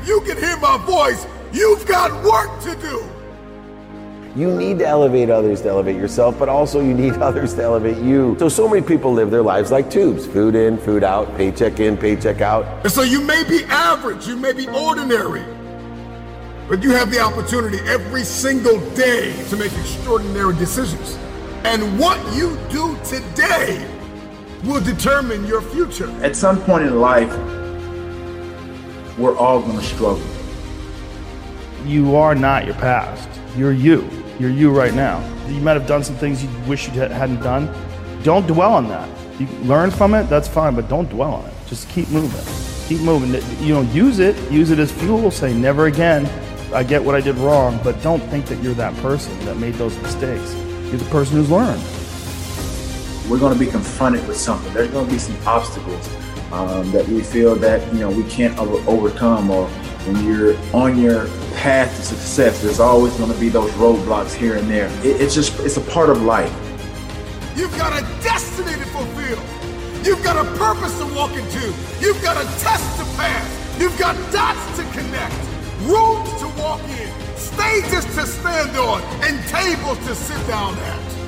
If you can hear my voice, you've got work to do. You need to elevate others to elevate yourself, but also you need others to elevate you. So, so many people live their lives like tubes food in, food out, paycheck in, paycheck out. And so you may be average, you may be ordinary, but you have the opportunity every single day to make extraordinary decisions. And what you do today will determine your future. At some point in life, we're all going to struggle. You are not your past. You're you. You're you right now. You might have done some things you wish you hadn't done. Don't dwell on that. You learn from it, that's fine, but don't dwell on it. Just keep moving. Keep moving. You know, use it. Use it as fuel. Say never again. I get what I did wrong, but don't think that you're that person that made those mistakes. You're the person who's learned. We're going to be confronted with something. There's going to be some obstacles um, that we feel that you know we can't over- overcome or when you're on your path to success there's always going to be those roadblocks here and there. It, it's just it's a part of life. You've got a destiny to fulfill. You've got a purpose to walk into. You've got a test to pass. You've got dots to connect rooms to walk in stages to stand on and tables to sit down at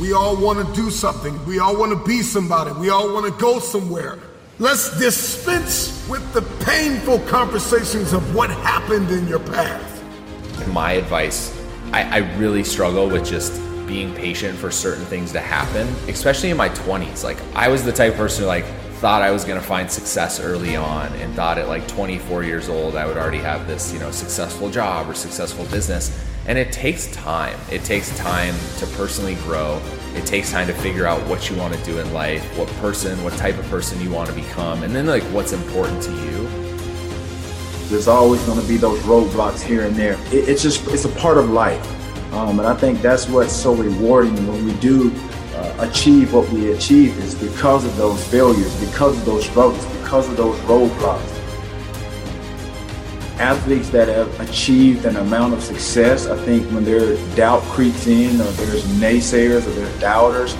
we all want to do something. We all want to be somebody. We all want to go somewhere. Let's dispense with the painful conversations of what happened in your path. My advice I, I really struggle with just being patient for certain things to happen, especially in my 20s. Like, I was the type of person who, like, thought I was going to find success early on and thought at like 24 years old I would already have this, you know, successful job or successful business. And it takes time. It takes time to personally grow. It takes time to figure out what you want to do in life, what person, what type of person you want to become, and then like what's important to you. There's always going to be those roadblocks here and there. It, it's just it's a part of life, um, and I think that's what's so rewarding when we do uh, achieve what we achieve is because of those failures, because of those struggles, because of those roadblocks athletes that have achieved an amount of success, I think when their doubt creeps in or there's naysayers or there's doubters,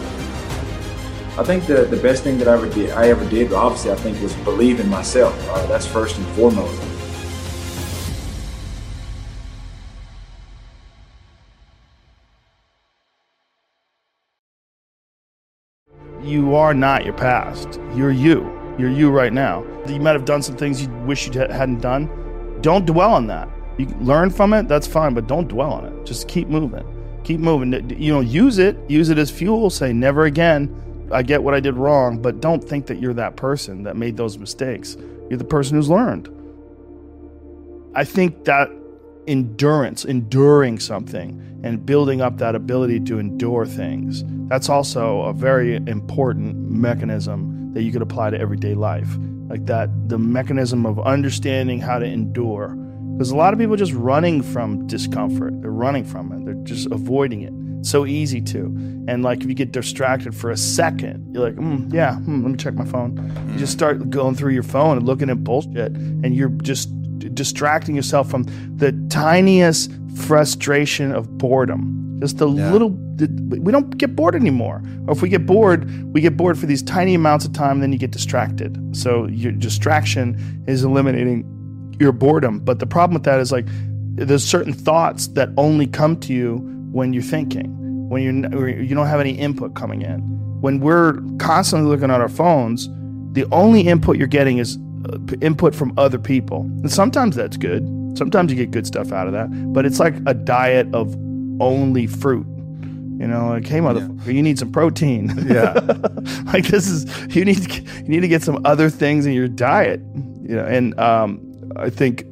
I think the, the best thing that I ever did, I ever did, obviously, I think was believe in myself. Uh, that's first and foremost. You are not your past. You're you. You're you right now. You might have done some things you wish you hadn't done don't dwell on that. You learn from it, that's fine, but don't dwell on it. Just keep moving. Keep moving. You know, use it, use it as fuel. Say, never again. I get what I did wrong, but don't think that you're that person that made those mistakes. You're the person who's learned. I think that endurance, enduring something, and building up that ability to endure things, that's also a very important mechanism that you could apply to everyday life. Like that the mechanism of understanding how to endure. Because a lot of people just running from discomfort. They're running from it. They're just avoiding it. So easy to. And like if you get distracted for a second you're like mm, yeah hmm, let me check my phone. You just start going through your phone and looking at bullshit and you're just distracting yourself from the tiniest frustration of boredom just a yeah. little, we don't get bored anymore. Or if we get bored, we get bored for these tiny amounts of time, then you get distracted. So your distraction is eliminating your boredom. But the problem with that is like there's certain thoughts that only come to you when you're thinking, when you're you don't have any input coming in. When we're constantly looking at our phones, the only input you're getting is input from other people. And sometimes that's good. Sometimes you get good stuff out of that, but it's like a diet of only fruit. You know, like, hey, motherfucker, yeah. you need some protein. Yeah, like this is you need to, you need to get some other things in your diet. You know, and um, I think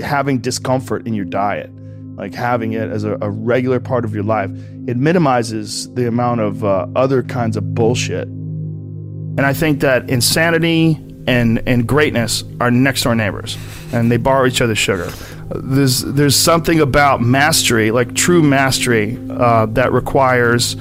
having discomfort in your diet, like having it as a, a regular part of your life, it minimizes the amount of uh, other kinds of bullshit. And I think that insanity and and greatness are next door neighbors, and they borrow each other's sugar. There's there's something about mastery, like true mastery, uh, that requires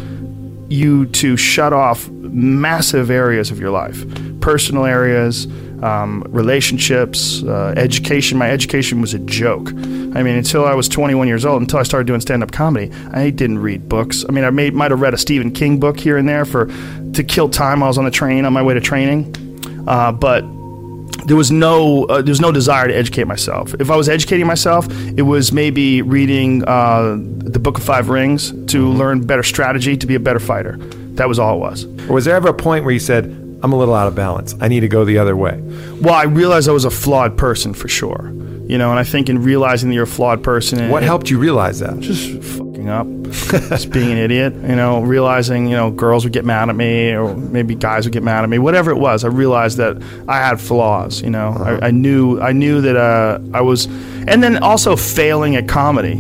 you to shut off massive areas of your life, personal areas, um, relationships, uh, education. My education was a joke. I mean, until I was 21 years old, until I started doing stand-up comedy, I didn't read books. I mean, I might have read a Stephen King book here and there for to kill time. I was on the train on my way to training, uh, but there was no uh, there was no desire to educate myself. If I was educating myself, it was maybe reading uh, the Book of Five Rings to learn better strategy to be a better fighter. That was all it was. Or was there ever a point where you said, I'm a little out of balance. I need to go the other way? Well, I realized I was a flawed person for sure. You know, and I think in realizing that you're a flawed person, What helped you realize that? just fucking up, just being an idiot. You know, realizing you know girls would get mad at me, or maybe guys would get mad at me. Whatever it was, I realized that I had flaws. You know, I, I knew I knew that uh, I was, and then also failing at comedy.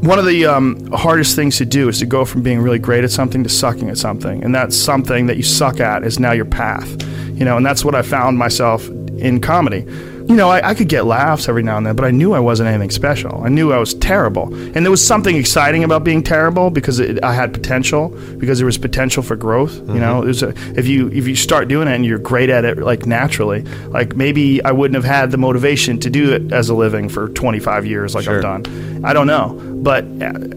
One of the um, hardest things to do is to go from being really great at something to sucking at something, and that something that you suck at is now your path. You know, and that's what I found myself in comedy. You know, I, I could get laughs every now and then, but I knew I wasn't anything special. I knew I was terrible, and there was something exciting about being terrible because it, I had potential, because there was potential for growth. You mm-hmm. know, there's a, if you if you start doing it and you're great at it, like naturally, like maybe I wouldn't have had the motivation to do it as a living for 25 years, like Sure. I've done. I don't know, but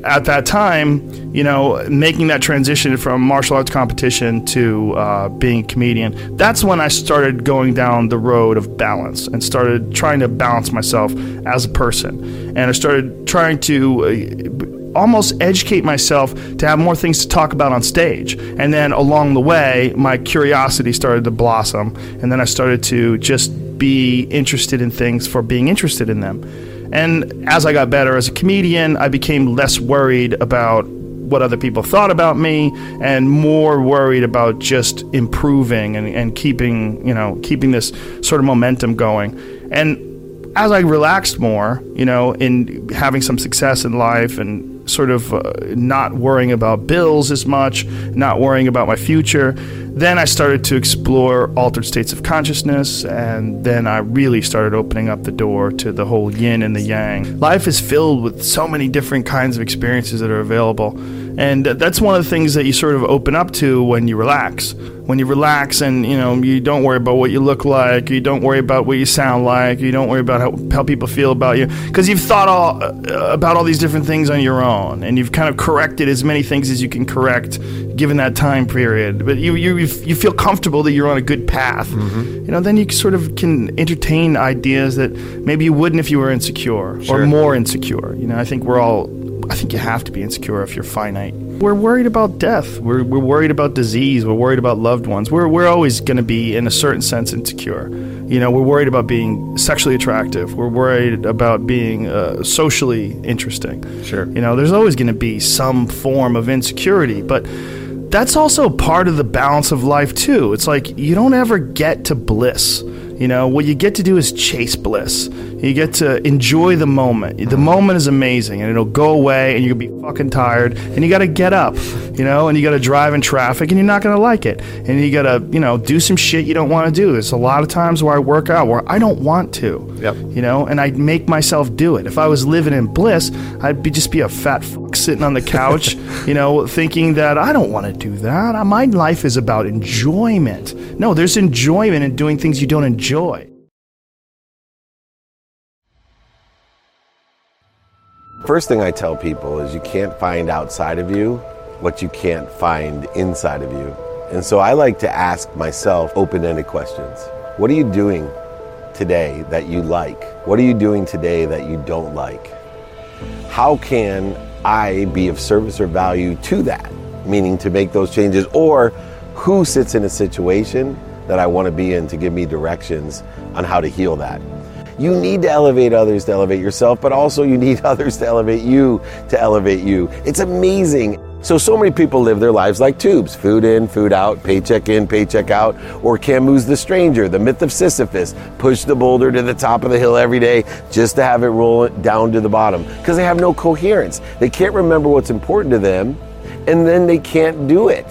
at that time, you know, making that transition from martial arts competition to uh, being a comedian, that's when I started going down the road of balance and started trying to balance myself as a person. And I started trying to uh, almost educate myself to have more things to talk about on stage. And then along the way, my curiosity started to blossom. And then I started to just be interested in things for being interested in them. And as I got better as a comedian, I became less worried about what other people thought about me and more worried about just improving and, and keeping, you know, keeping this sort of momentum going. And as I relaxed more, you know, in having some success in life and sort of uh, not worrying about bills as much, not worrying about my future, then I started to explore altered states of consciousness, and then I really started opening up the door to the whole yin and the yang. Life is filled with so many different kinds of experiences that are available, and that's one of the things that you sort of open up to when you relax. When you relax and you know you don't worry about what you look like, you don't worry about what you sound like, you don't worry about how, how people feel about you, because you've thought all uh, about all these different things on your own, and you've kind of corrected as many things as you can correct given that time period. But you you you feel comfortable that you're on a good path. You know, then you sort of can entertain ideas that maybe you wouldn't if you were insecure or more insecure. You know, I think we're all. I think you have to be insecure if you're finite. We're worried about death. We're, we're worried about disease. We're worried about loved ones. We're, we're always going to be, in a certain sense, insecure. You know, we're worried about being sexually attractive. We're worried about being uh, socially interesting. Sure. You know, there's always going to be some form of insecurity, but that's also part of the balance of life too. It's like you don't ever get to bliss. You know, what you get to do is chase bliss. You get to enjoy the moment. The moment is amazing and it'll go away and you'll be fucking tired and you got to get up, you know, and you got to drive in traffic and you're not going to like it. And you got to, you know, do some shit you don't want to do. There's a lot of times where I work out where I don't want to. Yep. You know, and I make myself do it. If I was living in bliss, I'd be just be a fat fuck sitting on the couch, you know, thinking that I don't want to do that. Uh, My life is about enjoyment. No, there's enjoyment in doing things you don't enjoy. First thing I tell people is you can't find outside of you what you can't find inside of you. And so I like to ask myself open ended questions. What are you doing today that you like? What are you doing today that you don't like? How can I be of service or value to that? Meaning to make those changes, or who sits in a situation that I want to be in to give me directions on how to heal that? You need to elevate others to elevate yourself, but also you need others to elevate you to elevate you. It's amazing. So, so many people live their lives like tubes food in, food out, paycheck in, paycheck out. Or Camus the Stranger, the myth of Sisyphus, push the boulder to the top of the hill every day just to have it roll down to the bottom because they have no coherence. They can't remember what's important to them and then they can't do it.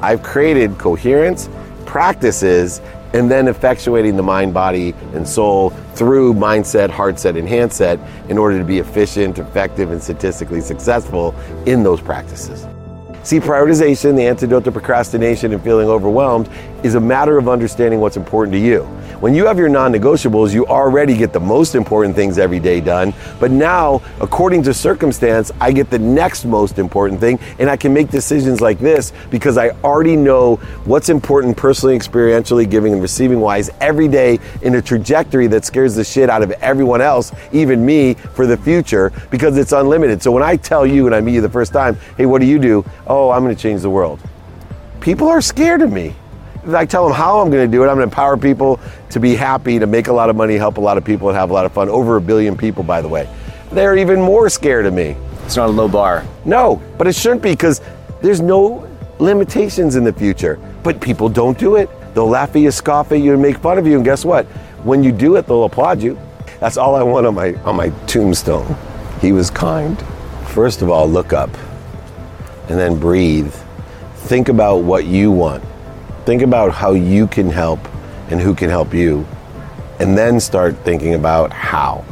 I've created coherence, practices, and then effectuating the mind, body, and soul through mindset, heart set, and handset in order to be efficient, effective, and statistically successful in those practices. See, prioritization, the antidote to procrastination and feeling overwhelmed, is a matter of understanding what's important to you. When you have your non negotiables, you already get the most important things every day done. But now, according to circumstance, I get the next most important thing, and I can make decisions like this because I already know what's important personally, experientially, giving and receiving wise every day in a trajectory that scares the shit out of everyone else, even me, for the future because it's unlimited. So when I tell you and I meet you the first time, hey, what do you do? Oh, Oh, I'm going to change the world. People are scared of me. I tell them how I'm going to do it. I'm going to empower people to be happy, to make a lot of money, help a lot of people, and have a lot of fun. Over a billion people, by the way. They're even more scared of me. It's not a low bar. No, but it shouldn't be because there's no limitations in the future. But people don't do it. They'll laugh at you, scoff at you, and make fun of you. And guess what? When you do it, they'll applaud you. That's all I want on my on my tombstone. He was kind. First of all, look up and then breathe. Think about what you want. Think about how you can help and who can help you. And then start thinking about how.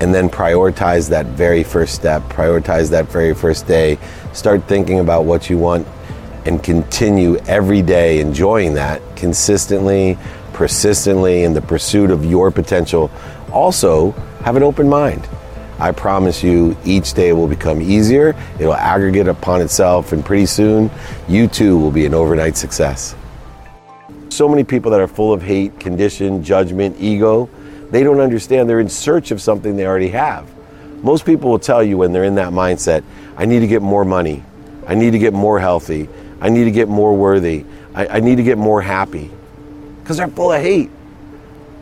And then prioritize that very first step, prioritize that very first day. Start thinking about what you want and continue every day enjoying that consistently, persistently in the pursuit of your potential. Also, have an open mind. I promise you, each day will become easier. It'll aggregate upon itself, and pretty soon, you too will be an overnight success. So many people that are full of hate, condition, judgment, ego, they don't understand they're in search of something they already have. Most people will tell you when they're in that mindset, I need to get more money. I need to get more healthy. I need to get more worthy. I, I need to get more happy. Because they're full of hate.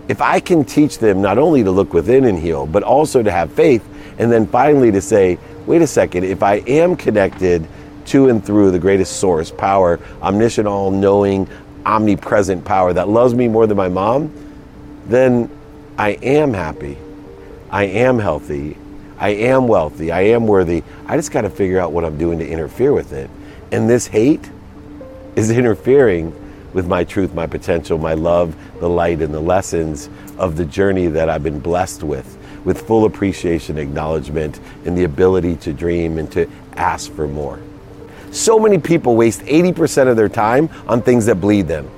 If I can teach them not only to look within and heal, but also to have faith, and then finally to say, wait a second, if I am connected to and through the greatest source, power, omniscient, all knowing, omnipresent power that loves me more than my mom, then I am happy. I am healthy. I am wealthy. I am worthy. I just got to figure out what I'm doing to interfere with it. And this hate is interfering with my truth, my potential, my love, the light, and the lessons of the journey that I've been blessed with, with full appreciation, acknowledgement, and the ability to dream and to ask for more. So many people waste 80% of their time on things that bleed them.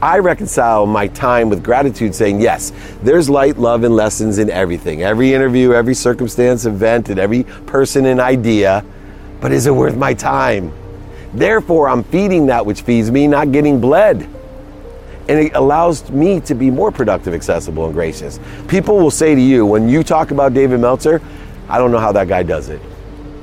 I reconcile my time with gratitude, saying, Yes, there's light, love, and lessons in everything. Every interview, every circumstance, event, and every person and idea. But is it worth my time? Therefore, I'm feeding that which feeds me, not getting bled. And it allows me to be more productive, accessible, and gracious. People will say to you, when you talk about David Meltzer, I don't know how that guy does it.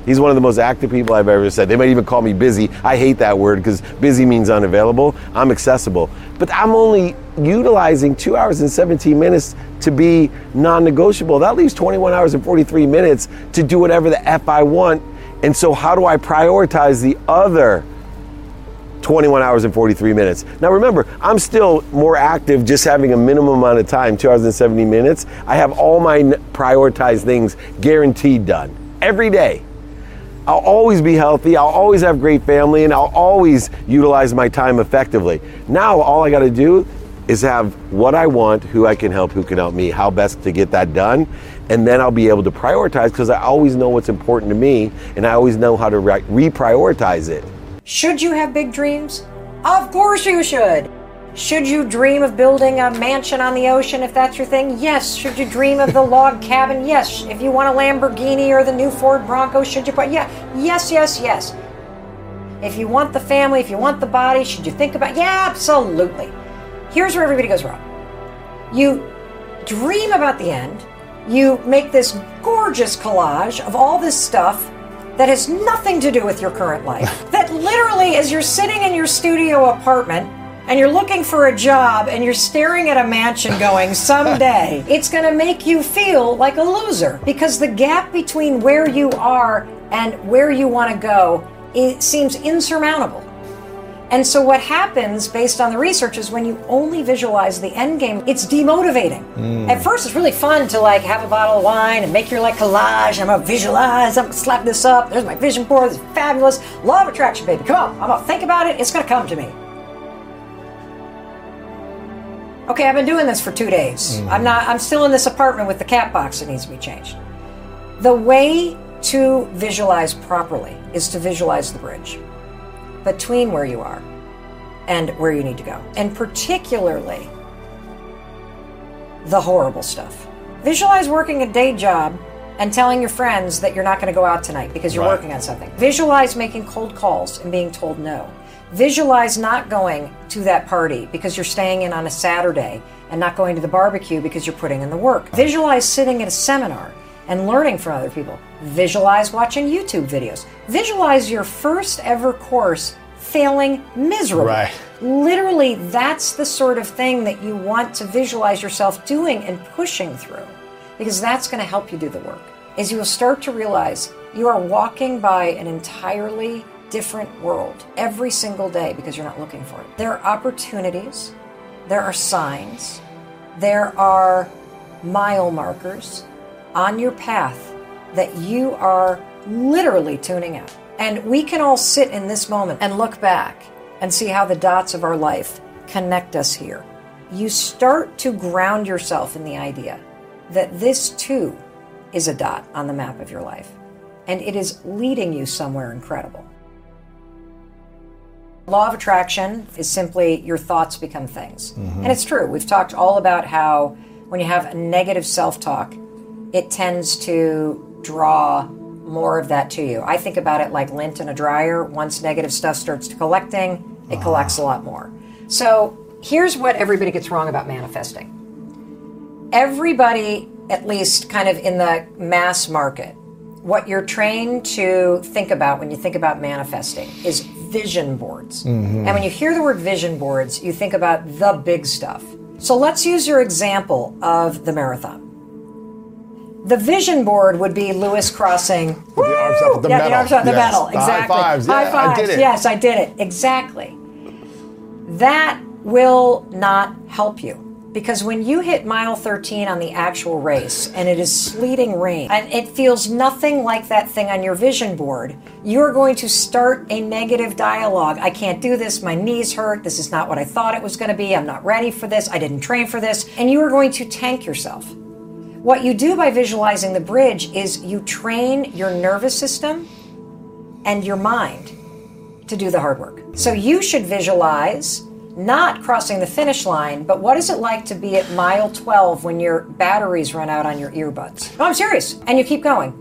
He's one of the most active people I've ever said. They might even call me busy. I hate that word because busy means unavailable. I'm accessible. But I'm only utilizing two hours and 17 minutes to be non negotiable. That leaves 21 hours and 43 minutes to do whatever the F I want. And so, how do I prioritize the other 21 hours and 43 minutes? Now, remember, I'm still more active just having a minimum amount of time, two hours and 70 minutes. I have all my prioritized things guaranteed done every day. I'll always be healthy, I'll always have great family, and I'll always utilize my time effectively. Now, all I got to do is have what I want, who I can help, who can help me, how best to get that done, and then I'll be able to prioritize because I always know what's important to me and I always know how to re- reprioritize it. Should you have big dreams? Of course you should. Should you dream of building a mansion on the ocean if that's your thing? Yes. Should you dream of the log cabin? Yes. If you want a Lamborghini or the new Ford Bronco, should you put yeah. Yes, yes, yes. If you want the family, if you want the body, should you think about Yeah, absolutely. Here's where everybody goes wrong. You dream about the end, you make this gorgeous collage of all this stuff that has nothing to do with your current life. that literally, as you're sitting in your studio apartment and you're looking for a job and you're staring at a mansion going, someday, it's going to make you feel like a loser because the gap between where you are and where you want to go it seems insurmountable. And so what happens based on the research is when you only visualize the end game, it's demotivating. Mm. At first it's really fun to like have a bottle of wine and make your like collage. I'm gonna visualize, I'm gonna slap this up, there's my vision board, it's fabulous. Law of attraction, baby. Come on, I'm gonna think about it, it's gonna come to me. Okay, I've been doing this for two days. I'm not. I'm still in this apartment with the cat box that needs to be changed. The way to visualize properly is to visualize the bridge between where you are and where you need to go, and particularly the horrible stuff. Visualize working a day job and telling your friends that you're not going to go out tonight because you're Right. working on something. Visualize making cold calls and being told no. Visualize not going to that party because you're staying in on a Saturday and not going to the barbecue because you're putting in the work. Visualize sitting at a seminar and learning from other people. Visualize watching YouTube videos. Visualize your first ever course failing miserably. Right. Literally, that's the sort of thing that you want to visualize yourself doing and pushing through because that's going to help you do the work. Is you will start to realize you are walking by an entirely different world every single day because you're not looking for it. There are opportunities, there are signs, there are mile markers on your path that you are literally tuning out. And we can all sit in this moment and look back and see how the dots of our life connect us here. You start to ground yourself in the idea that this too is a dot on the map of your life, and it is leading you somewhere incredible. Law of attraction is simply your thoughts become things. Mm-hmm. And it's true. We've talked all about how when you have a negative self talk, it tends to draw more of that to you. I think about it like lint in a dryer. Once negative stuff starts collecting, it collects a lot more. So here's what everybody gets wrong about manifesting everybody, at least kind of in the mass market, what you're trained to think about when you think about manifesting is vision boards. And when you hear the word vision boards, you think about the big stuff. So let's use your example of the marathon. The vision board would be Lewis crossing. the arms up at the yeah, metal. the arms up the Yes. metal. The high Exactly. fives. Yeah, High I fives. did it. Yes, I did it. Exactly. That will not help you. Because when you hit mile 13 on the actual race and it is sleeting rain and it feels nothing like that thing on your vision board, you're going to start a negative dialogue. I can't do this. My knees hurt. This is not what I thought it was going to be. I'm not ready for this. I didn't train for this. And you are going to tank yourself. What you do by visualizing the bridge is you train your nervous system and your mind to do the hard work. So you should visualize not crossing the finish line, but what is it like to be at mile 12 when your batteries run out on your earbuds? No, I'm serious. And you keep going.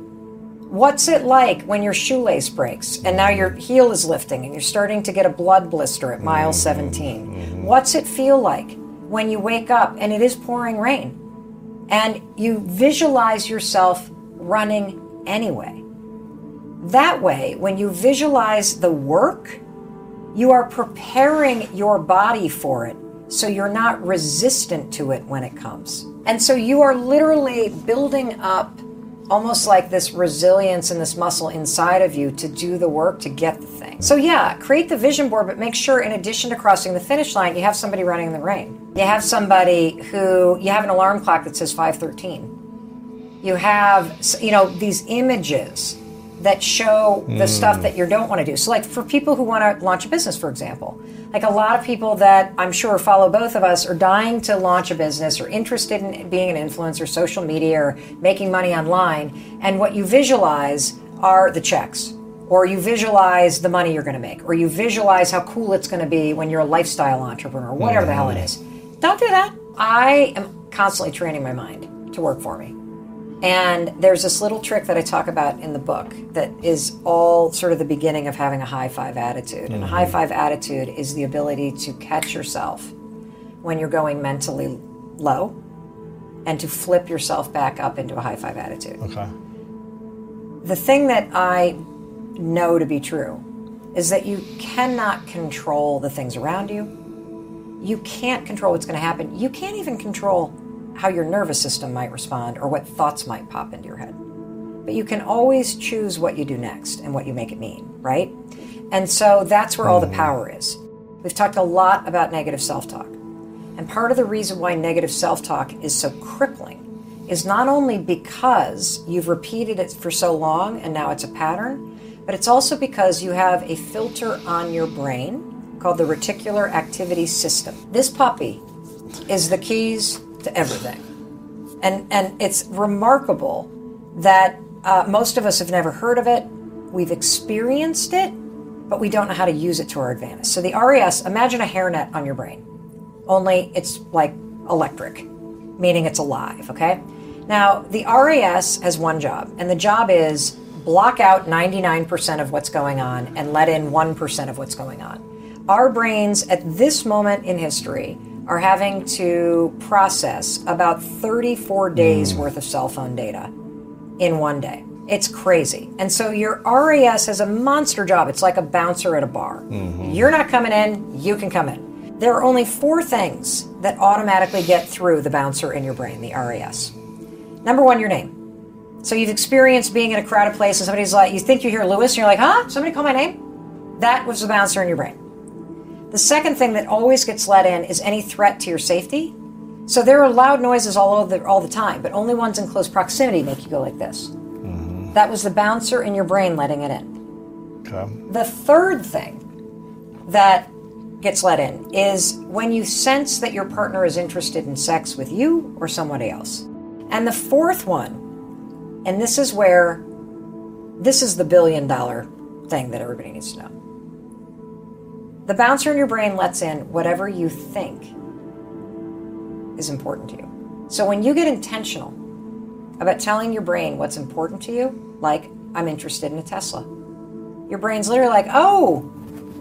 What's it like when your shoelace breaks and now your heel is lifting and you're starting to get a blood blister at mile 17? Mm-hmm. What's it feel like when you wake up and it is pouring rain and you visualize yourself running anyway? That way, when you visualize the work, you are preparing your body for it so you're not resistant to it when it comes. And so you are literally building up almost like this resilience and this muscle inside of you to do the work to get the thing. So yeah, create the vision board, but make sure in addition to crossing the finish line, you have somebody running in the rain. You have somebody who you have an alarm clock that says 513 you have you know these images that show the hmm. stuff that you don't want to do so like for people who want to launch a business for example like a lot of people that i'm sure follow both of us are dying to launch a business or interested in being an influencer social media or making money online. And what you visualize are the checks or you visualize the money you're going to make or you visualize how cool it's going to be when you're a lifestyle entrepreneur whatever the hell it mm-hmm. is. Don't do that. I am constantly training my mind to work for me and there's this little trick that I talk about in the book that is all sort of the beginning of having a high five attitude. And a high mm-hmm. five attitude is the ability to catch yourself when you're going mentally low and to flip yourself back up into a high five attitude. Okay. The thing that I know to be true is that you cannot control the things around you. You can't control what's going to happen. You can't even control how your nervous system might respond or what thoughts might pop into your head. But you can always choose what you do next and what you make it mean, right? And so that's where all the mm. power is. We've talked a lot about negative self talk. And part of the reason why negative self talk is so crippling is not only because you've repeated it for so long and now it's a pattern, but it's also because you have a filter on your brain called the reticular activating system. This puppy is the keys to everything. And, and it's remarkable that uh, most of us have never heard of it. We've experienced it, but we don't know how to use it to our advantage. So the RAS, imagine a hairnet on your brain, only it's like electric, meaning it's alive, okay? Now, the RAS has one job, and the job is block out 99% of what's going on and let in 1% of what's going on. Our brains at this moment in history are having to process about 34 days hmm. worth of cell phone data in one day. It's crazy. And so your RAS has a monster job. It's like a bouncer at a bar. Mm-hmm. You're not coming in, you can come in. There are only four things that automatically get through the bouncer in your brain, the RAS. Number one, your name. So you've experienced being in a crowded place and somebody's like, you think you hear Lewis and you're like, huh? Somebody call my name? That was the bouncer in your brain. The second thing that always gets let in is any threat to your safety. So there are loud noises all over all the time, but only ones in close proximity make you go like this. Mm-hmm. That was the bouncer in your brain letting it in. Okay. The third thing that gets let in is when you sense that your partner is interested in sex with you or somebody else. And the fourth one, and this is where this is the billion dollar thing that everybody needs to know. The bouncer in your brain lets in whatever you think is important to you. So when you get intentional about telling your brain what's important to you, like I'm interested in a Tesla, your brain's literally like, "Oh,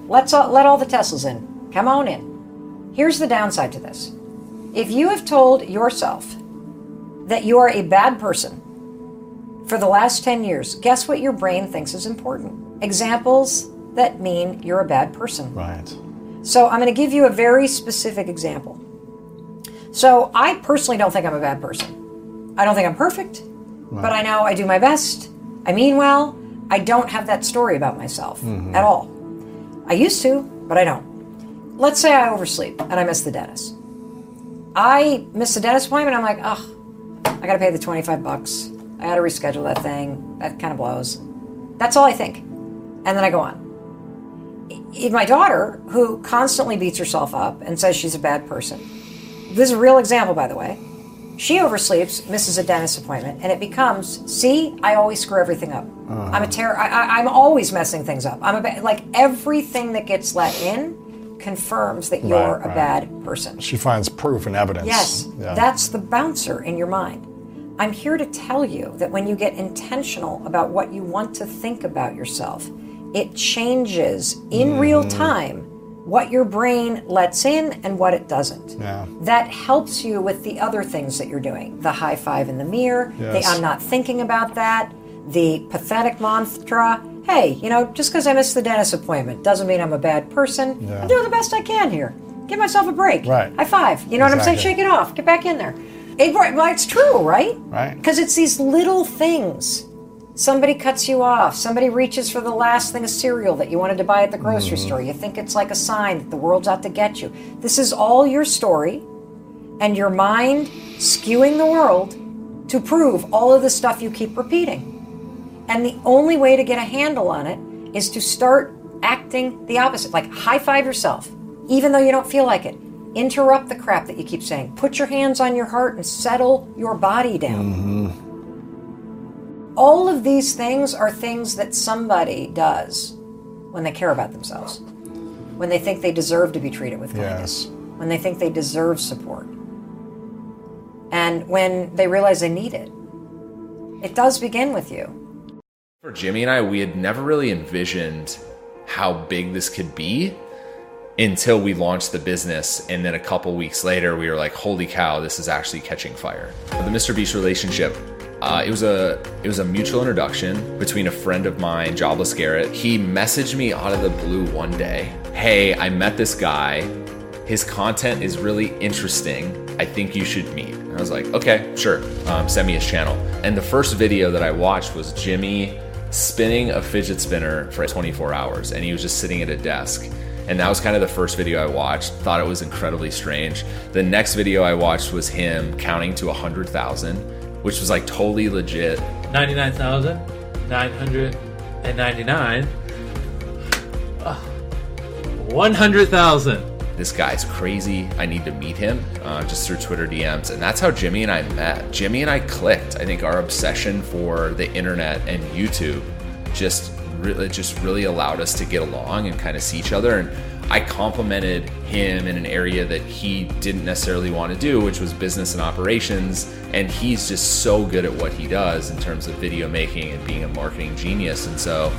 let's all, let all the Teslas in. Come on in." Here's the downside to this: if you have told yourself that you are a bad person for the last 10 years, guess what your brain thinks is important? Examples that mean you're a bad person. Right. So I'm going to give you a very specific example. So I personally don't think I'm a bad person. I don't think I'm perfect, but I know I do my best. I mean well. I don't have that story about myself mm-hmm. at all. I used to, but I don't. Let's say I oversleep and I miss the dentist. I miss the dentist appointment. I'm like, ugh, I got to pay the 25 bucks. I got to reschedule that thing. That kind of blows. That's all I think. And then I go on my daughter, who constantly beats herself up and says she's a bad person, this is a real example, by the way. She oversleeps, misses a dentist appointment, and it becomes, see, I always screw everything up. I'm a uh-huh. terror. I, I'm always messing things up. I'm a ba- like everything that gets let in confirms that you're a right. bad person. She finds proof and evidence. Yes, Yeah. that's the bouncer in your mind. I'm here to tell you that when you get intentional about what you want to think about yourself, it changes in real Mm-hmm. time what your brain lets in and what it doesn't. Yeah. That helps you with the other things that you're doing the high five in the mirror, the I'm not thinking about that, the pathetic mantra. Hey, you know, just because I missed the dentist appointment doesn't mean I'm a bad person. Yeah. I'm doing the best I can here. Give myself a break. Right. High five. You know what I'm saying? Shake it off. Get back in there. It, right, well, it's true, right? Right. Because it's these little things. Somebody cuts you off. Somebody reaches for the last thing of cereal that you wanted to buy at the grocery Mm-hmm. store. You think it's like a sign that the world's out to get you. This is all your story and your mind skewing the world to prove all of the stuff you keep repeating. And the only way to get a handle on it is to start acting the opposite. Like high five yourself, even though you don't feel like it. Interrupt the crap that you keep saying. Put your hands on your heart and settle your body down. All of these things are things that somebody does when they care about themselves, when they think they deserve to be treated with kindness, Yes. when they think they deserve support, and when they realize they need it. It does begin with you. For Jimmy and I, we had never really envisioned how big this could be until we launched the business. And then a couple weeks later, we were like, holy cow, this is actually catching fire. The Mr. Beast relationship. Uh, it was a it was a mutual introduction between a friend of mine, Jobless Garrett. He messaged me out of the blue one day. Hey, I met this guy. His content is really interesting. I think you should meet. And I was like, okay, sure. Um, send me his channel. And the first video that I watched was Jimmy spinning a fidget spinner for 24 hours, and he was just sitting at a desk. And that was kind of the first video I watched. Thought it was incredibly strange. The next video I watched was him counting to 100,000, which was like totally legit. 99,999. Ugh. 100,000. this guy's crazy. I need to meet him uh, just through Twitter DMs. And that's how Jimmy and I met. Jimmy and I clicked. I think our obsession for the internet and YouTube just really, just really allowed us to get along and kind of see each other. And I complimented him in an area that he didn't necessarily want to do, which was business and operations. And he's just so good at what he does in terms of video making and being a marketing genius. And so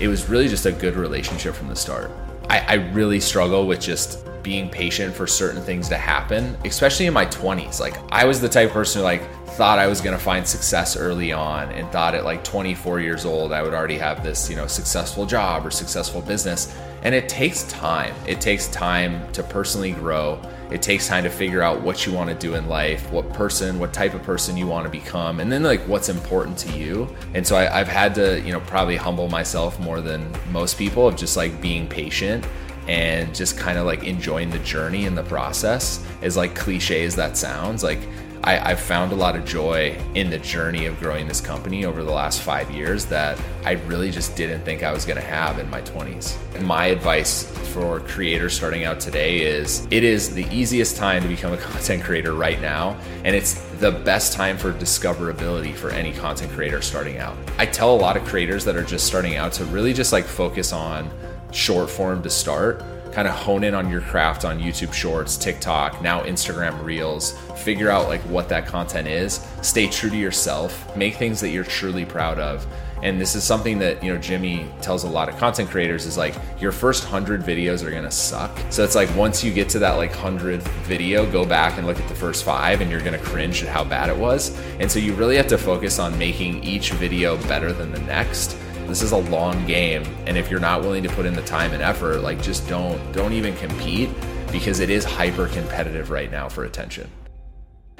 it was really just a good relationship from the start. I, I really struggle with just being patient for certain things to happen, especially in my 20s. Like, I was the type of person who, like, thought I was going to find success early on and thought at like 24 years old I would already have this, you know, successful job or successful business. And it takes time. It takes time to personally grow. It takes time to figure out what you want to do in life, what person, what type of person you want to become, and then like what's important to you. And so I, have had to, you know, probably humble myself more than most people of just like being patient and just kind of like enjoying the journey and the process. As like cliche as that sounds, like I, have found a lot of joy in the journey of growing this company over the last five years that I really just didn't think I was going to have in my 20s. And my advice for creators starting out today is it is the easiest time to become a content creator right now, and it's the best time for discoverability for any content creator starting out. I tell a lot of creators that are just starting out to really just like focus on short form to start kind of hone in on your craft on YouTube Shorts, TikTok, now Instagram Reels, figure out like what that content is, stay true to yourself, make things that you're truly proud of. And this is something that, you know, Jimmy tells a lot of content creators is like your first 100 videos are going to suck. So it's like once you get to that like 100th video, go back and look at the first 5 and you're going to cringe at how bad it was. And so you really have to focus on making each video better than the next this is a long game, and if you're not willing to put in the time and effort, like just don't don't even compete because it is hyper competitive right now for attention.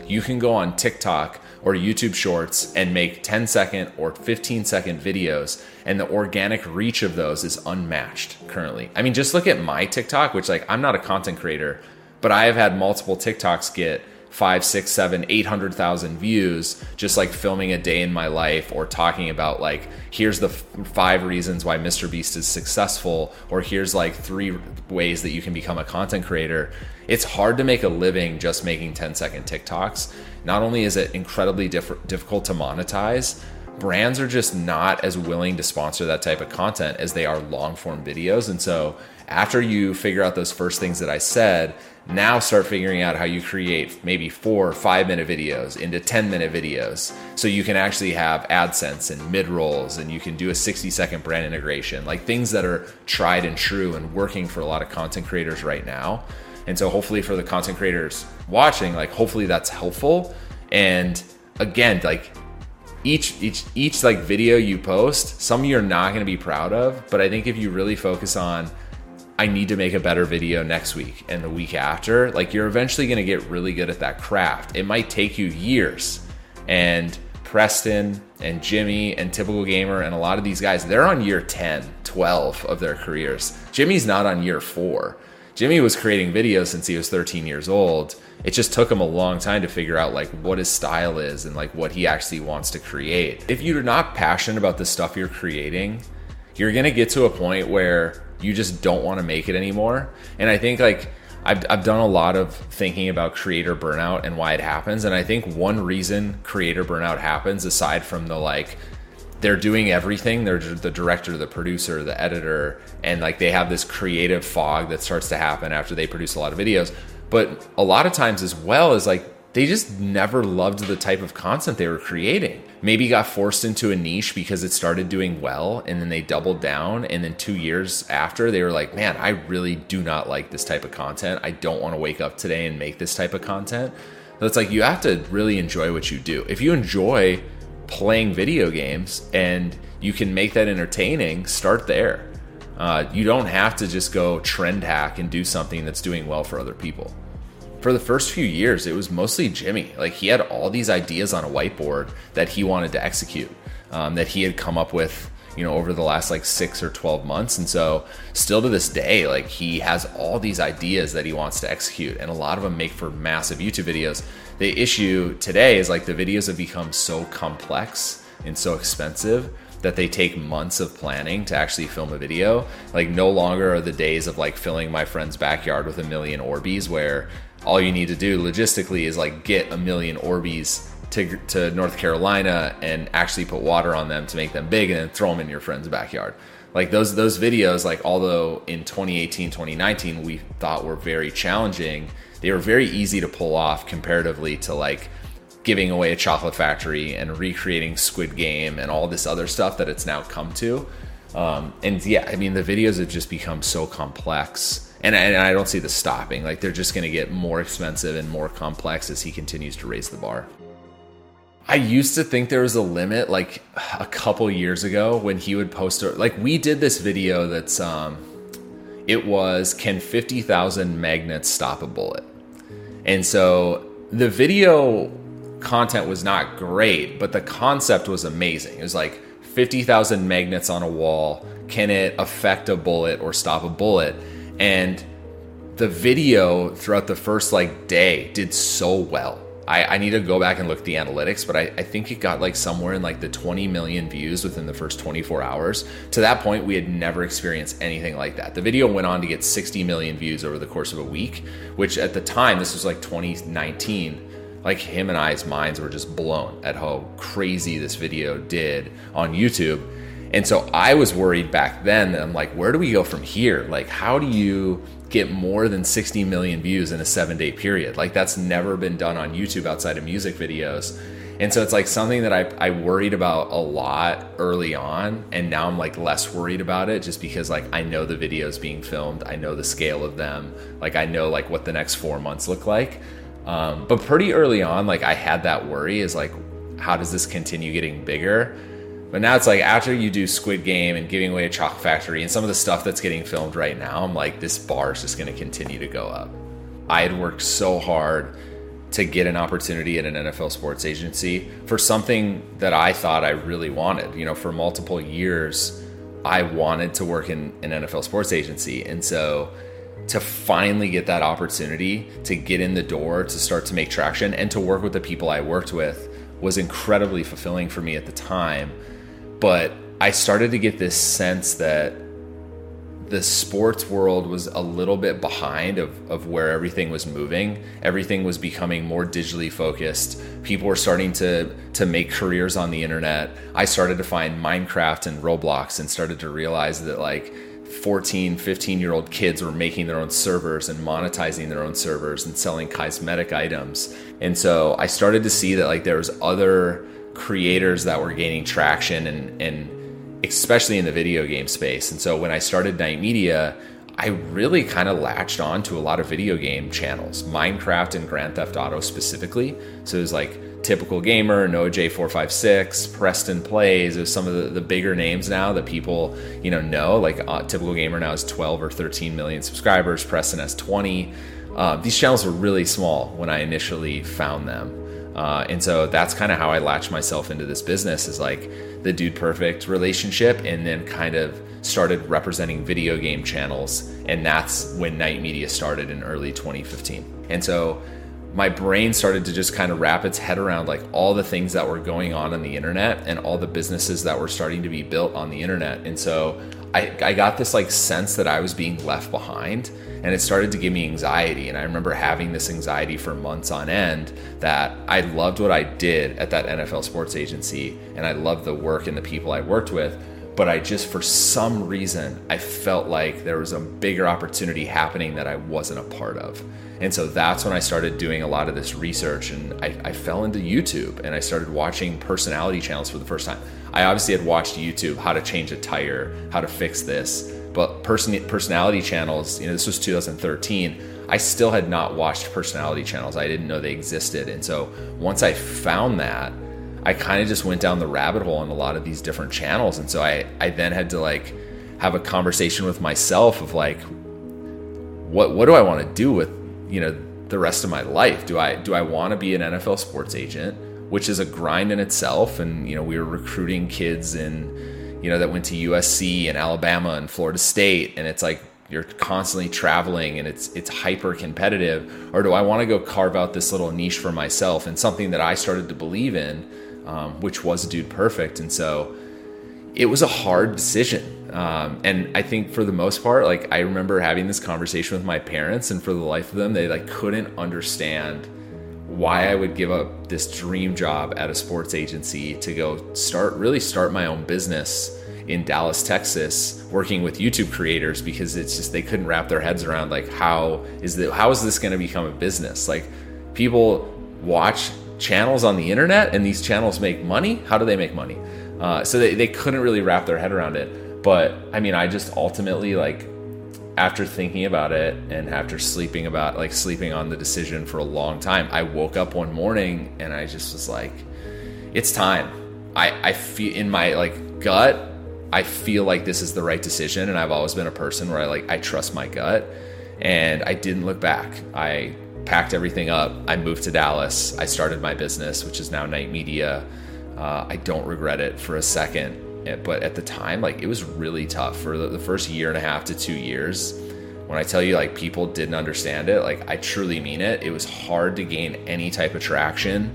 You can go on TikTok or YouTube Shorts and make 10 second or 15 second videos, and the organic reach of those is unmatched currently. I mean, just look at my TikTok, which, like, I'm not a content creator, but I have had multiple TikToks get five, six, seven, eight hundred thousand views, just like filming a day in my life or talking about like, here's the f- five reasons why Mr. Beast is successful, or here's like three ways that you can become a content creator. It's hard to make a living just making 10 second TikToks. Not only is it incredibly diff- difficult to monetize, brands are just not as willing to sponsor that type of content as they are long form videos. And so after you figure out those first things that I said, now start figuring out how you create maybe four or five minute videos into 10 minute videos. So you can actually have AdSense and mid rolls and you can do a 60 second brand integration, like things that are tried and true and working for a lot of content creators right now. And so hopefully for the content creators watching, like hopefully that's helpful. And again, like each each each like video you post, some you're not going to be proud of, but I think if you really focus on I need to make a better video next week and the week after, like you're eventually going to get really good at that craft. It might take you years. And Preston and Jimmy and Typical Gamer and a lot of these guys, they're on year 10, 12 of their careers. Jimmy's not on year four. Jimmy was creating videos since he was 13 years old. It just took him a long time to figure out like what his style is and like what he actually wants to create. If you're not passionate about the stuff you're creating, you're going to get to a point where you just don't want to make it anymore. And I think like I've, I've done a lot of thinking about creator burnout and why it happens. And I think one reason creator burnout happens, aside from the like, they're doing everything, they're the director, the producer, the editor, and like they have this creative fog that starts to happen after they produce a lot of videos. But a lot of times, as well, is like they just never loved the type of content they were creating. Maybe got forced into a niche because it started doing well and then they doubled down. And then two years after, they were like, man, I really do not like this type of content. I don't want to wake up today and make this type of content. So it's like you have to really enjoy what you do. If you enjoy playing video games and you can make that entertaining, start there. Uh, you don't have to just go trend hack and do something that's doing well for other people for the first few years, it was mostly Jimmy. Like he had all these ideas on a whiteboard that he wanted to execute, um, that he had come up with, you know, over the last like six or 12 months. And so, still to this day, like he has all these ideas that he wants to execute, and a lot of them make for massive YouTube videos. The issue today is like the videos have become so complex and so expensive that they take months of planning to actually film a video. Like no longer are the days of like filling my friend's backyard with a million Orbeez where all you need to do logistically is like get a million Orbeez to, to North Carolina and actually put water on them to make them big and then throw them in your friend's backyard. Like those those videos like although in 2018 2019 we thought were very challenging, they were very easy to pull off comparatively to like giving away a chocolate factory and recreating Squid Game and all this other stuff that it's now come to. Um, and yeah, I mean, the videos have just become so complex, and, and I don't see the stopping. Like, they're just going to get more expensive and more complex as he continues to raise the bar. I used to think there was a limit, like a couple years ago, when he would post, like, we did this video that's, um, it was, can 50,000 magnets stop a bullet? And so the video content was not great, but the concept was amazing. It was like 50,000 magnets on a wall. Can it affect a bullet or stop a bullet? And the video throughout the first like day did so well. I, I need to go back and look at the analytics, but I, I think it got like somewhere in like the 20 million views within the first 24 hours. To that point, we had never experienced anything like that. The video went on to get 60 million views over the course of a week, which at the time, this was like 2019 like him and I's minds were just blown at how crazy this video did on YouTube. And so I was worried back then that I'm like, where do we go from here? Like, how do you get more than 60 million views in a seven day period? Like, that's never been done on YouTube outside of music videos. And so it's like something that I, I worried about a lot early on. And now I'm like less worried about it just because like I know the videos being filmed. I know the scale of them. Like, I know like what the next four months look like. Um, but pretty early on, like I had that worry is like, how does this continue getting bigger? But now it's like after you do Squid Game and giving away a chocolate factory and some of the stuff that's getting filmed right now, I'm like, this bar is just going to continue to go up. I had worked so hard to get an opportunity at an NFL sports agency for something that I thought I really wanted. You know, for multiple years, I wanted to work in an NFL sports agency. And so to finally get that opportunity to get in the door, to start to make traction, and to work with the people I worked with was incredibly fulfilling for me at the time. But I started to get this sense that the sports world was a little bit behind of, of where everything was moving. Everything was becoming more digitally focused. People were starting to to make careers on the internet. I started to find Minecraft and Roblox and started to realize that like 14, 15 year old kids were making their own servers and monetizing their own servers and selling cosmetic items. And so I started to see that like there was other creators that were gaining traction and, and especially in the video game space. And so when I started Night Media, I really kind of latched on to a lot of video game channels, Minecraft and Grand Theft Auto specifically. So it was like Typical Gamer, Noah J456, Preston Plays. There's some of the, the bigger names now that people you know know. Like uh, Typical Gamer now has 12 or 13 million subscribers. Preston has 20. Uh, these channels were really small when I initially found them. Uh, and so that's kind of how I latched myself into this business is like the Dude Perfect relationship, and then kind of started representing video game channels. And that's when Night Media started in early 2015. And so my brain started to just kind of wrap its head around like all the things that were going on on the internet and all the businesses that were starting to be built on the internet. And so I, I got this like sense that I was being left behind and it started to give me anxiety. And I remember having this anxiety for months on end that I loved what I did at that NFL sports agency and I loved the work and the people I worked with. But I just, for some reason, I felt like there was a bigger opportunity happening that I wasn't a part of. And so that's when I started doing a lot of this research and I, I, fell into YouTube and I started watching personality channels for the first time. I obviously had watched YouTube, how to change a tire, how to fix this, but person, personality channels, you know, this was 2013. I still had not watched personality channels. I didn't know they existed. And so once I found that, I kind of just went down the rabbit hole on a lot of these different channels. And so I, I then had to like have a conversation with myself of like, what, what do I want to do with you know the rest of my life do i do i want to be an nfl sports agent which is a grind in itself and you know we were recruiting kids in you know that went to usc and alabama and florida state and it's like you're constantly traveling and it's it's hyper competitive or do i want to go carve out this little niche for myself and something that i started to believe in um, which was dude perfect and so it was a hard decision. Um, and I think for the most part, like I remember having this conversation with my parents, and for the life of them, they like couldn't understand why I would give up this dream job at a sports agency to go start really start my own business in Dallas, Texas, working with YouTube creators because it's just they couldn't wrap their heads around like how is that how is this going to become a business? Like people watch channels on the internet and these channels make money. How do they make money? Uh, so they, they couldn't really wrap their head around it. But I mean, I just ultimately like after thinking about it and after sleeping about like sleeping on the decision for a long time, I woke up one morning and I just was like, it's time. I, I feel in my like gut, I feel like this is the right decision. And I've always been a person where I like, I trust my gut and I didn't look back. I packed everything up. I moved to Dallas. I started my business, which is now Night Media. Uh, I don't regret it for a second but at the time like it was really tough for the, the first year and a half to two years when i tell you like people didn't understand it like i truly mean it it was hard to gain any type of traction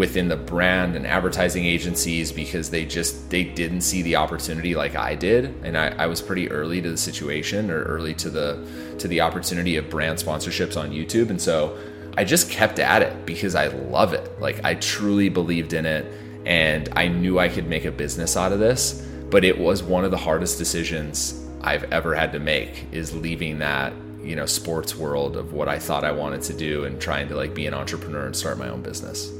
within the brand and advertising agencies because they just they didn't see the opportunity like I did. And I, I, was pretty early to the situation or early to the to the opportunity of brand sponsorships on YouTube. And so I just kept at it because I love it. Like I truly believed in it and I knew I could make a business out of this, but it was one of the hardest decisions I've ever had to make is leaving that, you know, sports world of what I thought I wanted to do and trying to like be an entrepreneur and start my own business.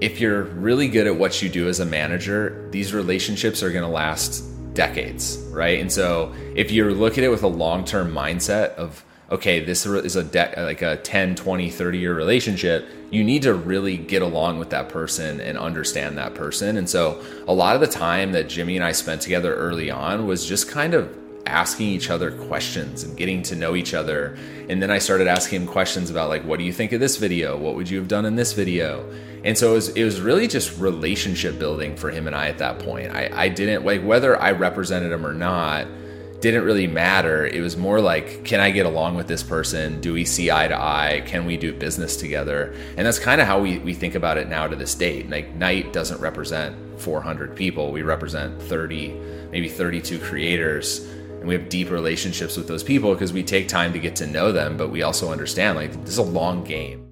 If you're really good at what you do as a manager, these relationships are going to last decades, right? And so if you look at it with a long-term mindset of okay, this is a de- like a 10, 20, 30 year relationship, you need to really get along with that person and understand that person. And so a lot of the time that Jimmy and I spent together early on was just kind of asking each other questions and getting to know each other. And then I started asking him questions about like, what do you think of this video? What would you have done in this video? And so it was, it was really just relationship building for him and I at that point. I, I didn't like whether I represented him or not didn't really matter. It was more like, can I get along with this person? Do we see eye to eye? Can we do business together? And that's kind of how we, we think about it now to this date. Like, Night doesn't represent 400 people, we represent 30, maybe 32 creators. And we have deep relationships with those people because we take time to get to know them, but we also understand like this is a long game.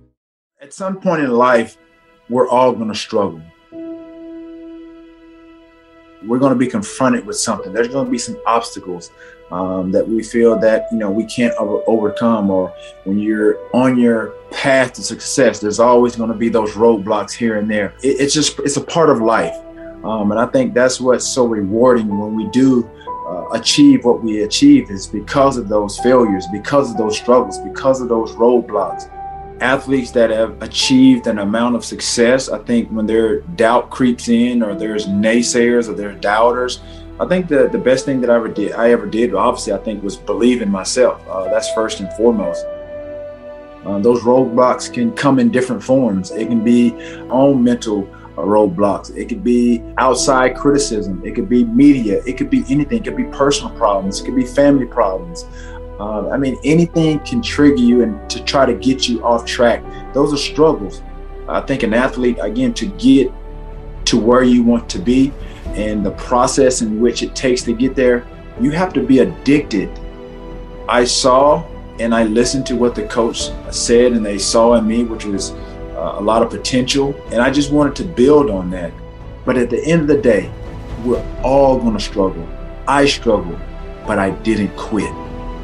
At some point in life, we're all going to struggle we're going to be confronted with something. There's going to be some obstacles um, that we feel that you know we can't over- overcome. Or when you're on your path to success, there's always going to be those roadblocks here and there. It, it's just it's a part of life, um, and I think that's what's so rewarding when we do achieve what we achieve is because of those failures, because of those struggles, because of those roadblocks athletes that have achieved an amount of success, I think when their doubt creeps in or there's naysayers or there's doubters, I think the, the best thing that I ever did, I ever did, obviously, I think was believe in myself. Uh, that's first and foremost. Uh, those roadblocks can come in different forms. It can be own mental roadblocks. It could be outside criticism. It could be media. It could be anything. It could be personal problems. It could be family problems. Uh, I mean, anything can trigger you and to try to get you off track. Those are struggles. I think an athlete, again, to get to where you want to be and the process in which it takes to get there, you have to be addicted. I saw and I listened to what the coach said and they saw in me, which was a lot of potential. And I just wanted to build on that. But at the end of the day, we're all going to struggle. I struggled, but I didn't quit.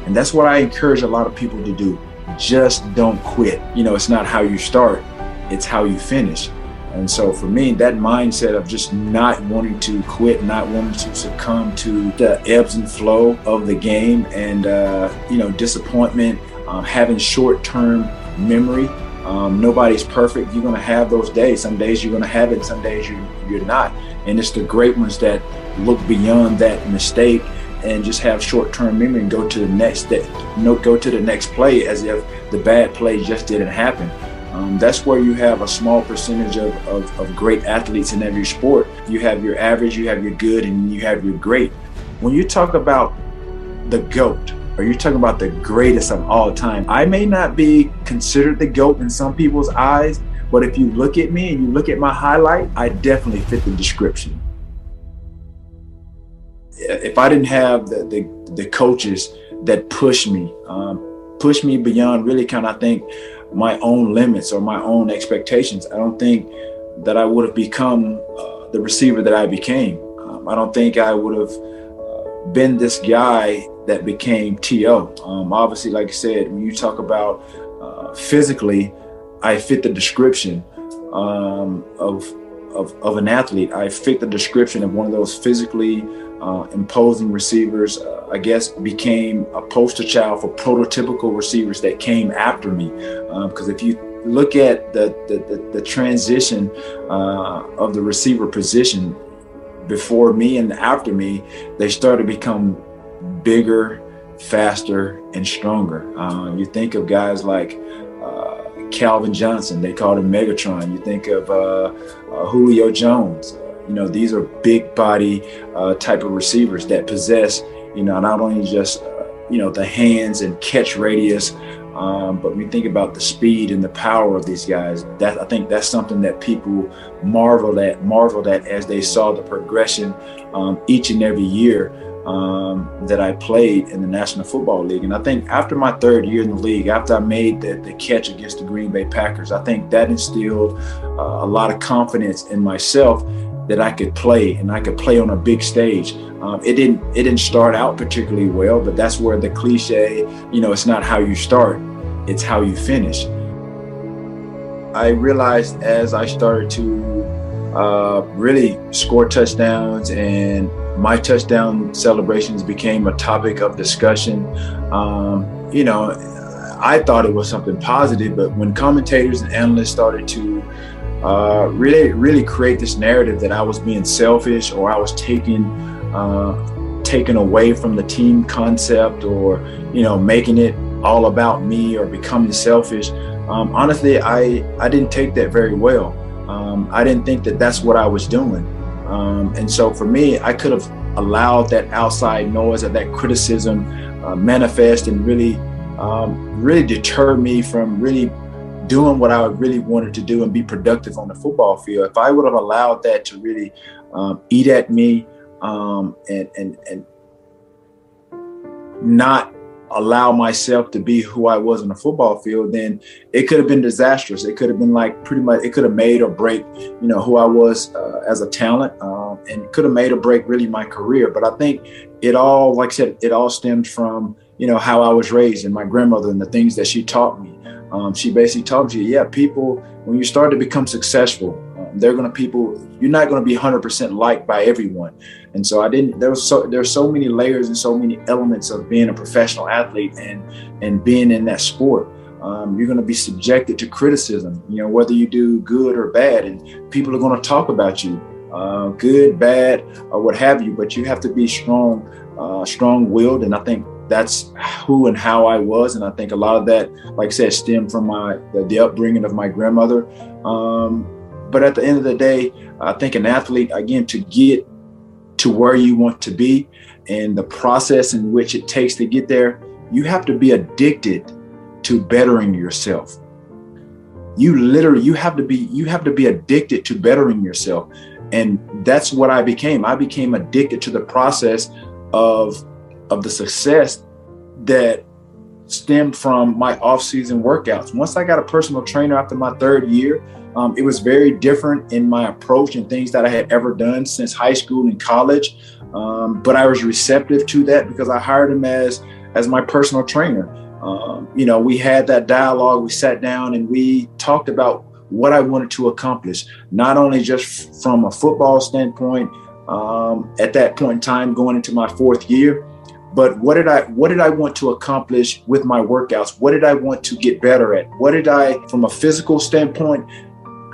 And that's what I encourage a lot of people to do. Just don't quit. You know, it's not how you start, it's how you finish. And so for me, that mindset of just not wanting to quit, not wanting to succumb to the ebbs and flow of the game and, uh, you know, disappointment, um, having short term memory. Um, nobody's perfect. You're going to have those days. Some days you're going to have it, some days you, you're not. And it's the great ones that look beyond that mistake and just have short-term memory and go to the next that no, go to the next play as if the bad play just didn't happen. Um, that's where you have a small percentage of, of, of great athletes in every sport. You have your average, you have your good, and you have your great. When you talk about the GOAT, or you're talking about the greatest of all time, I may not be considered the GOAT in some people's eyes, but if you look at me and you look at my highlight, I definitely fit the description. if I didn't have the the, the coaches that pushed me, um, pushed me beyond really kind of I think my own limits or my own expectations, I don't think that I would have become uh, the receiver that I became. Um, I don't think I would have uh, been this guy that became To. Um, obviously, like I said, when you talk about uh, physically, I fit the description um, of, of, of an athlete. I fit the description of one of those physically uh, imposing receivers. Uh, I guess became a poster child for prototypical receivers that came after me. Because um, if you look at the the, the, the transition uh, of the receiver position before me and after me, they started to become bigger, faster, and stronger. Uh, you think of guys like uh, Calvin Johnson, they called him Megatron. You think of uh, uh Julio Jones. You know, these are big body uh, type of receivers that possess, you know, not only just, you know, the hands and catch radius, um, but when you think about the speed and the power of these guys, that I think that's something that people marveled at, marveled at as they saw the progression um, each and every year um, that I played in the National Football League. And I think after my third year in the league, after I made the, the catch against the Green Bay Packers, I think that instilled uh, a lot of confidence in myself that I could play and I could play on a big stage. Um, it didn't it didn't start out particularly well, but that's where the cliche, you know, it's not how you start, it's how you finish. I realized as I started to uh, really score touchdowns and my touchdown celebrations became a topic of discussion. Um, you know, I thought it was something positive, but when commentators and analysts started to uh, really, really create this narrative that I was being selfish or I was taking uh, taken away from the team concept or you know making it all about me or becoming selfish. Um, honestly, I I didn't take that very well. Um, I didn't think that that's what I was doing. Um, and so for me, I could have allowed that outside noise or that criticism uh, manifest and really, um, really deter me from really doing what I really wanted to do and be productive on the football field. If I would have allowed that to really um, eat at me um, and and and not allow myself to be who I was on the football field, then it could have been disastrous. It could have been like pretty much, it could have made or break, you know, who I was uh, as a talent um, and could have made or break really my career. But I think it all, like I said, it all stemmed from, you know, how I was raised and my grandmother and the things that she taught me. Um, she basically taught me, yeah, people, when you start to become successful, they're going to people you're not going to be 100% liked by everyone and so i didn't there was so there's so many layers and so many elements of being a professional athlete and and being in that sport um, you're going to be subjected to criticism you know whether you do good or bad and people are going to talk about you uh, good bad or what have you but you have to be strong uh, strong-willed and i think that's who and how I was, and I think a lot of that, like I said, stemmed from my the, the upbringing of my grandmother. Um, but at the end of the day, I think an athlete, again, to get to where you want to be and the process in which it takes to get there, you have to be addicted to bettering yourself. You literally, you have to be, you have to be addicted to bettering yourself. And that's what I became. I became addicted to the process of, of the success that stemmed from my off-season workouts. Once I got a personal trainer after my third year, um, it was very different in my approach and things that I had ever done since high school and college. Um, but I was receptive to that because I hired him as as my personal trainer. Um, you know, we had that dialogue. We sat down and we talked about what I wanted to accomplish, not only just from a football standpoint um, at that point in time, going into my fourth year, but what did I what did I want to accomplish with my workouts? What did I want to get better at? What did I, from a physical standpoint,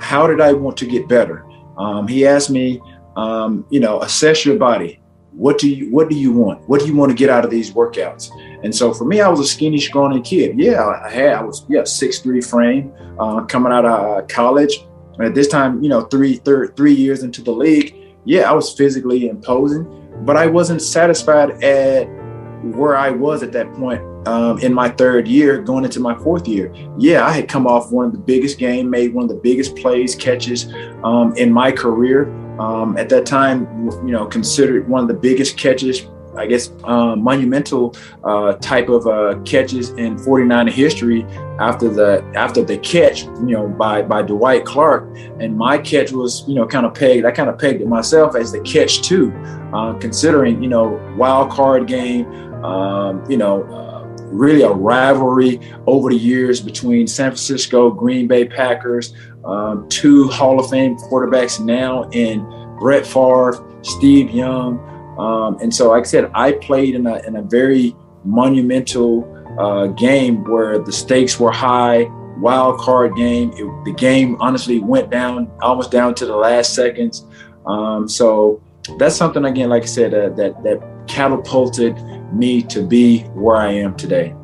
how did I want to get better? Um, he asked me, um, you know, assess your body. What do you What do you want? What do you want to get out of these workouts? And so for me, I was a skinny, scrawny kid. Yeah, I had I was yeah six three frame uh, coming out of uh, college. At this time, you know, three third three years into the league, yeah, I was physically imposing, but I wasn't satisfied at where I was at that point um, in my third year, going into my fourth year. Yeah, I had come off one of the biggest game, made one of the biggest plays, catches um, in my career. Um, at that time, you know, considered one of the biggest catches I guess, uh, monumental uh, type of uh, catches in 49er history after the after the catch, you know, by by Dwight Clark. And my catch was, you know, kind of pegged. I kind of pegged it myself as the catch too, uh, considering, you know, wild card game, um, you know. Uh, really a rivalry over the years between San Francisco, Green Bay Packers, um, two Hall of Fame quarterbacks now in Brett Favre, Steve Young, um, and so, like I said, I played in a, in a very monumental uh, game where the stakes were high, wild card game. It, the game honestly went down almost down to the last seconds. Um, so that's something again, like I said, uh, that that catapulted me to be where I am today.